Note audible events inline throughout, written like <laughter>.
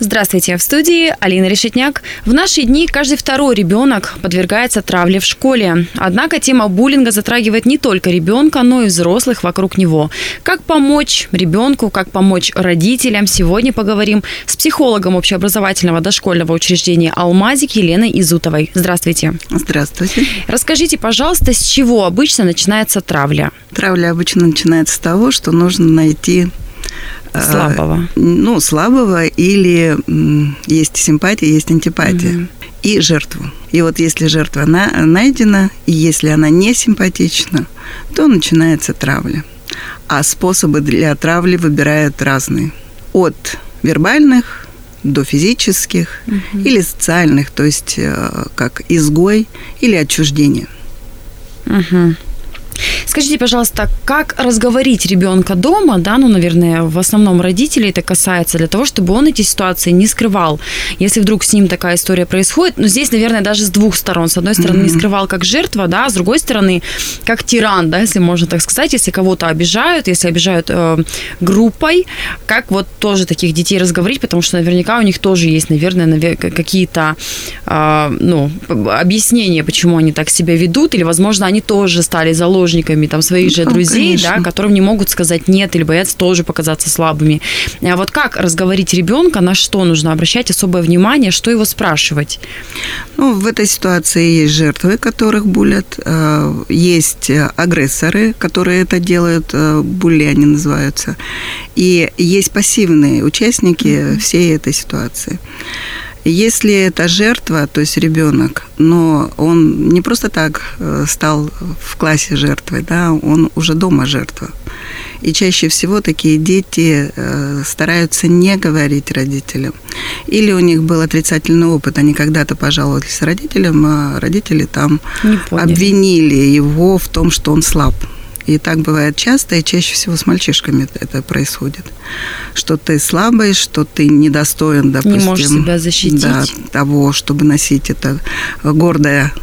Здравствуйте, в студии Алина Решетняк. В наши дни каждый второй ребенок подвергается травле в школе. Однако тема буллинга затрагивает не только ребенка, но и взрослых вокруг него. Как помочь ребенку, как помочь родителям, сегодня поговорим с психологом общеобразовательного дошкольного учреждения «Алмазик» Еленой Изутовой. Здравствуйте. Здравствуйте. Расскажите, пожалуйста, с чего обычно начинается травля? Травля обычно начинается с того, что нужно найти Слабого. Ну, слабого или есть симпатия, есть антипатия. Угу. И жертву. И вот если жертва на, найдена, и если она не симпатична, то начинается травля. А способы для травли выбирают разные. От вербальных до физических угу. или социальных, то есть э, как изгой или отчуждение. Угу. Скажите, пожалуйста, как разговорить ребенка дома, да, ну, наверное, в основном родителей это касается, для того, чтобы он эти ситуации не скрывал. Если вдруг с ним такая история происходит, ну, здесь, наверное, даже с двух сторон. С одной стороны, mm-hmm. не скрывал как жертва, да, а с другой стороны, как тиран, да, если можно так сказать, если кого-то обижают, если обижают э, группой, как вот тоже таких детей разговорить, потому что наверняка у них тоже есть, наверное, какие-то, э, ну, объяснения, почему они так себя ведут, или, возможно, они тоже стали заложниками там своих же ну, друзей, конечно. да, которым не могут сказать нет или боятся тоже показаться слабыми. А вот как разговорить ребенка, на что нужно обращать особое внимание, что его спрашивать? Ну, в этой ситуации есть жертвы, которых булят, э, есть агрессоры, которые это делают, э, були они называются, и есть пассивные участники mm-hmm. всей этой ситуации. Если это жертва, то есть ребенок, но он не просто так э, стал в классе жертвой, да, он уже дома жертва. И чаще всего такие дети э, стараются не говорить родителям. Или у них был отрицательный опыт, они когда-то пожаловались родителям, а родители там обвинили его в том, что он слаб. И так бывает часто, и чаще всего с мальчишками это происходит. Что ты слабый, что ты недостоин, допустим. Не можешь себя защитить. Да, того, чтобы носить это гордое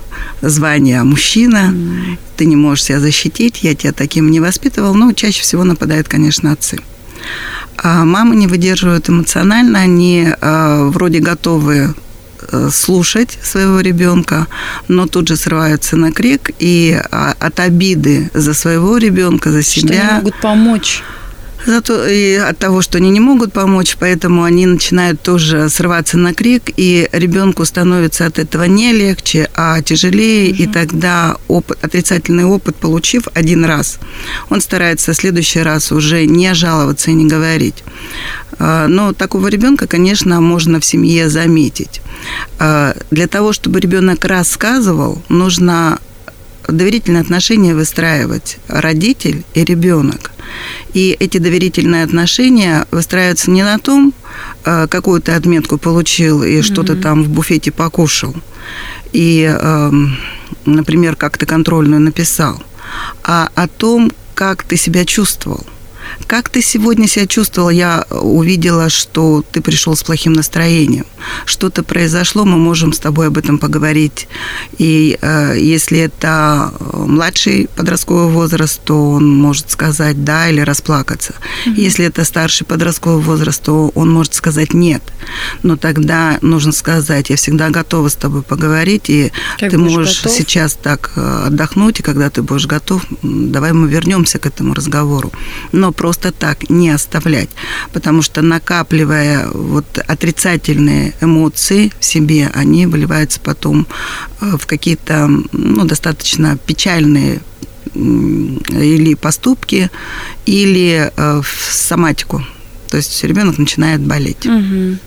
звание мужчина. Mm. Ты не можешь себя защитить, я тебя таким не воспитывал. Но чаще всего нападают, конечно, отцы. А мамы не выдерживают эмоционально, они э, вроде готовы слушать своего ребенка, но тут же срываются на крик и а, от обиды за своего ребенка, за себя. Что не могут помочь. Зато и от того, что они не могут помочь, поэтому они начинают тоже срываться на крик, и ребенку становится от этого не легче, а тяжелее, угу. и тогда опыт, отрицательный опыт, получив один раз, он старается в следующий раз уже не жаловаться и не говорить. А, но такого ребенка, конечно, можно в семье заметить. А, для того, чтобы ребенок рассказывал, нужно доверительные отношения выстраивать родитель и ребенок. И эти доверительные отношения выстраиваются не на том, а, какую ты отметку получил и mm-hmm. что-то там в буфете покушал, и, например, как ты контрольную написал, а о том, как ты себя чувствовал. Как ты сегодня себя чувствовала? Я увидела, что ты пришел с плохим настроением. Что-то произошло, мы можем с тобой об этом поговорить. И э, если это младший подростковый возраст, то он может сказать да или расплакаться. Mm-hmm. Если это старший подростковый возраст, то он может сказать нет. Но тогда нужно сказать, я всегда готова с тобой поговорить, и как ты можешь готов? сейчас так э, отдохнуть, и когда ты будешь готов, давай мы вернемся к этому разговору. Но просто так не оставлять, потому что накапливая вот отрицательные эмоции в себе, они выливаются потом э, в какие-то ну, достаточно печальные или поступки, или э, в соматику. То есть ребенок начинает болеть. Угу.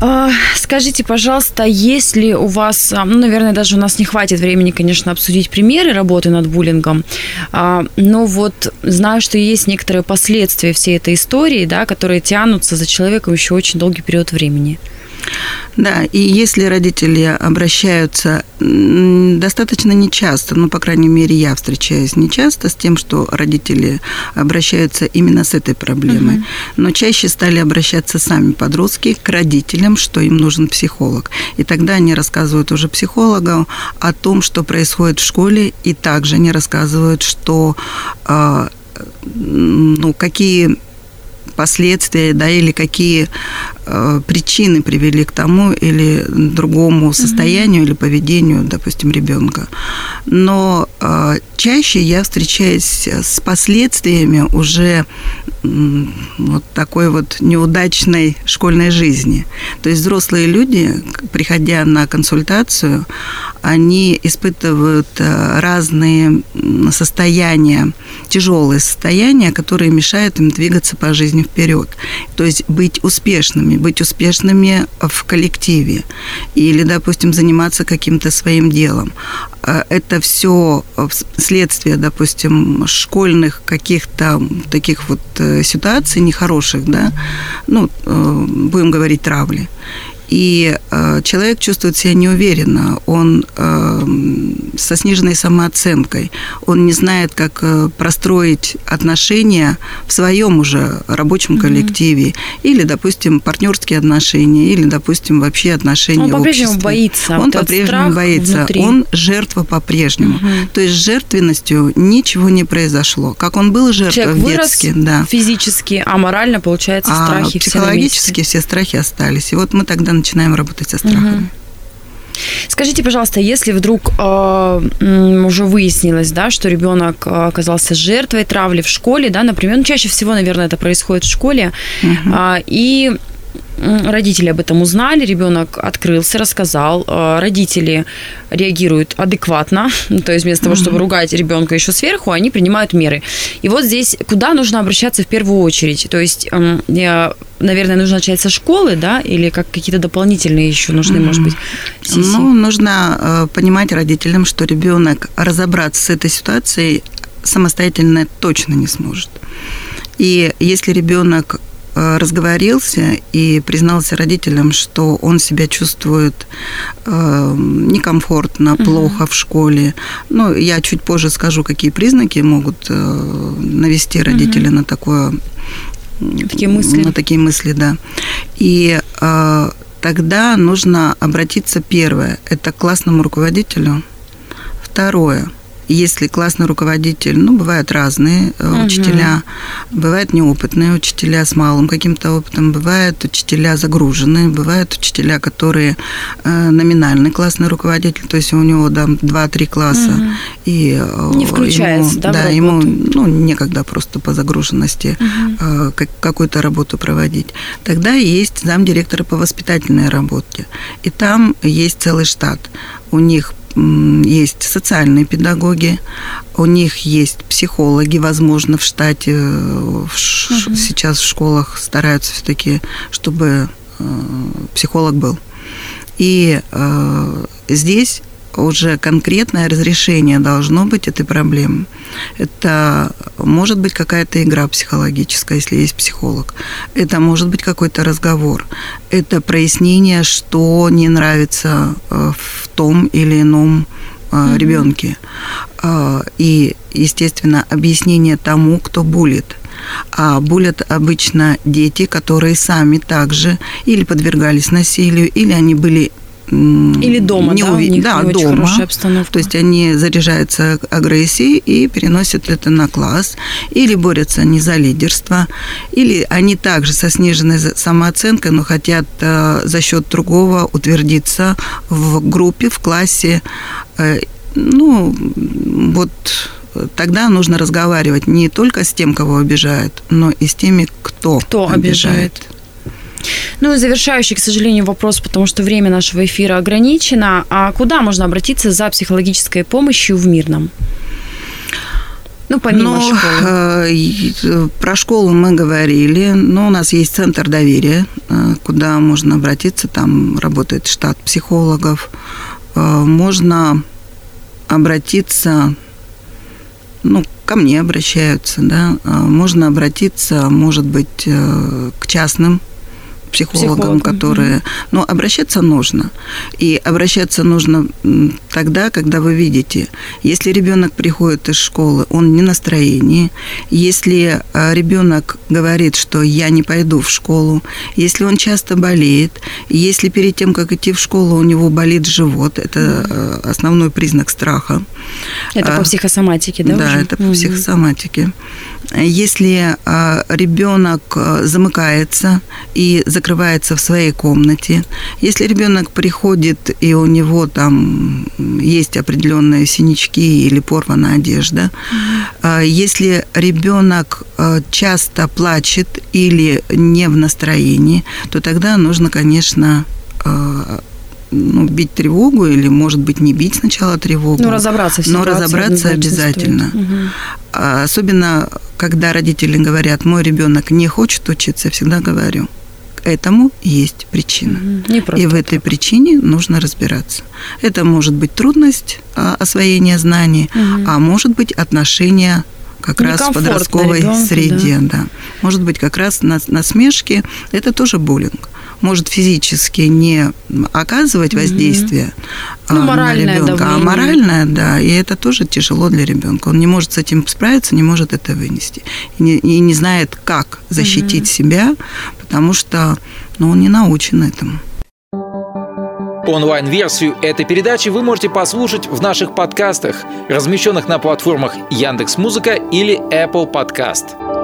А, скажите, пожалуйста, есть ли у вас, а, ну, наверное, даже у нас не хватит времени, конечно, обсудить примеры работы над буллингом, а, но вот знаю, что есть некоторые последствия всей этой истории, да, которые тянутся за человеком еще очень долгий период времени. Да, и если родители обращаются достаточно нечасто, ну, по крайней мере, я встречаюсь нечасто с тем, что родители обращаются именно с этой проблемой, угу. но чаще стали обращаться сами подростки к родителям, что им нужен психолог. И тогда они рассказывают уже психологам о том, что происходит в школе, и также они рассказывают, что а, ну, какие последствия, да, или какие э, причины привели к тому или другому состоянию mm-hmm. или поведению, допустим, ребенка. Но чаще я встречаюсь с последствиями уже вот такой вот неудачной школьной жизни. То есть взрослые люди, приходя на консультацию, они испытывают э, разные состояния, тяжелые состояния, которые мешают им двигаться по жизни вперед. То есть быть успешными, быть успешными в коллективе или, допустим, заниматься каким-то своим делом. Э, это все следствие, допустим, школьных каких-то таких вот э, ситуаций нехороших, да, ну, будем говорить, травли и э, человек чувствует себя неуверенно, он э, со сниженной самооценкой, он не знает, как э, простроить отношения в своем уже рабочем коллективе, mm-hmm. или, допустим, партнерские отношения, или, допустим, вообще отношения он по-прежнему боится. Он по-прежнему боится. Внутри. Он жертва по-прежнему. Mm-hmm. То есть с жертвенностью ничего не произошло. Как он был жертвой Человек в детстве, да. физически, а морально, получается, а страхи психологически все, все страхи остались. И вот мы тогда начинаем работать со страхами. Угу. Скажите, пожалуйста, если вдруг э, уже выяснилось, да, что ребенок э, оказался жертвой травли в школе, да, например, ну, чаще всего, наверное, это происходит в школе, угу. э, и родители об этом узнали, ребенок открылся, рассказал, э, родители реагируют адекватно, <laughs> то есть вместо того, чтобы ругать ребенка еще сверху, они принимают меры. И вот здесь куда нужно обращаться в первую очередь? То есть, эм, наверное, нужно начать со школы, да, или как какие-то дополнительные еще нужны, может быть? Сессии? Ну, нужно э, понимать родителям, что ребенок разобраться с этой ситуацией самостоятельно точно не сможет. И если ребенок разговорился и признался родителям, что он себя чувствует э, некомфортно, угу. плохо в школе. Ну, я чуть позже скажу, какие признаки могут э, навести родители угу. на такое такие мысли. На такие мысли, да. И э, тогда нужно обратиться первое, это к классному руководителю. Второе, если классный руководитель, ну, бывают разные угу. учителя, бывают неопытные учителя с малым каким-то опытом, бывают учителя загруженные, бывают учителя, которые э, номинальный классный руководитель, то есть у него там 2-3 класса. Угу. И, э, Не включается, ему, да, да ему ну, некогда просто по загруженности угу. какую-то работу проводить. Тогда есть замдиректора по воспитательной работе. И там есть целый штат. У них есть социальные педагоги, у них есть психологи, возможно, в штате. В угу. Сейчас в школах стараются все-таки, чтобы э, психолог был. И э, здесь уже конкретное разрешение должно быть этой проблемы. Это может быть какая-то игра психологическая, если есть психолог. Это может быть какой-то разговор. Это прояснение, что не нравится э, в том или ином mm-hmm. ребенке. Э, и, естественно, объяснение тому, кто булит. А булят обычно дети, которые сами также или подвергались насилию, или они были или дома, не да, уви... у них да, не дома. хорошая обстановка. То есть они заряжаются агрессией и переносят это на класс, или борются они за лидерство, или они также со сниженной самооценкой, но хотят э, за счет другого утвердиться в группе, в классе. Э, ну, вот тогда нужно разговаривать не только с тем, кого обижают, но и с теми, кто, кто обижает. обижает. Ну и завершающий, к сожалению, вопрос, потому что время нашего эфира ограничено. А куда можно обратиться за психологической помощью в Мирном? Ну, помимо но, школы. Э, про школу мы говорили. Но у нас есть центр доверия, э, куда можно обратиться. Там работает штат психологов. Э, можно обратиться, ну, ко мне обращаются, да. Можно обратиться, может быть, к частным психологам, Психологам, которые... Но обращаться нужно. И обращаться нужно тогда, когда вы видите, если ребенок приходит из школы, он не настроении, если а, ребенок говорит, что я не пойду в школу, если он часто болеет, если перед тем, как идти в школу, у него болит живот, это э, основной признак страха. Это А, по психосоматике, да? Да, уже? это по Мгм. психосоматике. Если а, ребенок а, замыкается и закрывается в своей комнате, если ребенок приходит и у него там есть определенные синячки или порвана одежда, а, если ребенок а, часто плачет или не в настроении, то тогда нужно, конечно, а, ну, бить тревогу или, может быть, не бить сначала тревогу. Ну, разобраться в Но разобраться обязательно. Мгм. А Особенно, когда родители говорят, мой ребенок не хочет учиться, я всегда говорю, этому есть причина. Не И в этой так. причине нужно разбираться. Это может быть трудность а, освоения знаний, Мгм. а может быть отношения как раз в подростковой ребёнку, среде, да. Может быть как раз на, насмешки, это тоже буллинг. Может физически не оказывать воздействие а, Ну, на моральное ребенка, а давление. моральное, да, и это тоже тяжело для ребенка. Он не может с этим справиться, не может это вынести. И не, и не знает, как защитить себя, потому что ну, он не научен этому. Онлайн-версию этой передачи вы можете послушать в наших подкастах, размещенных на платформах Яндекс.Музыка или Apple Podcast.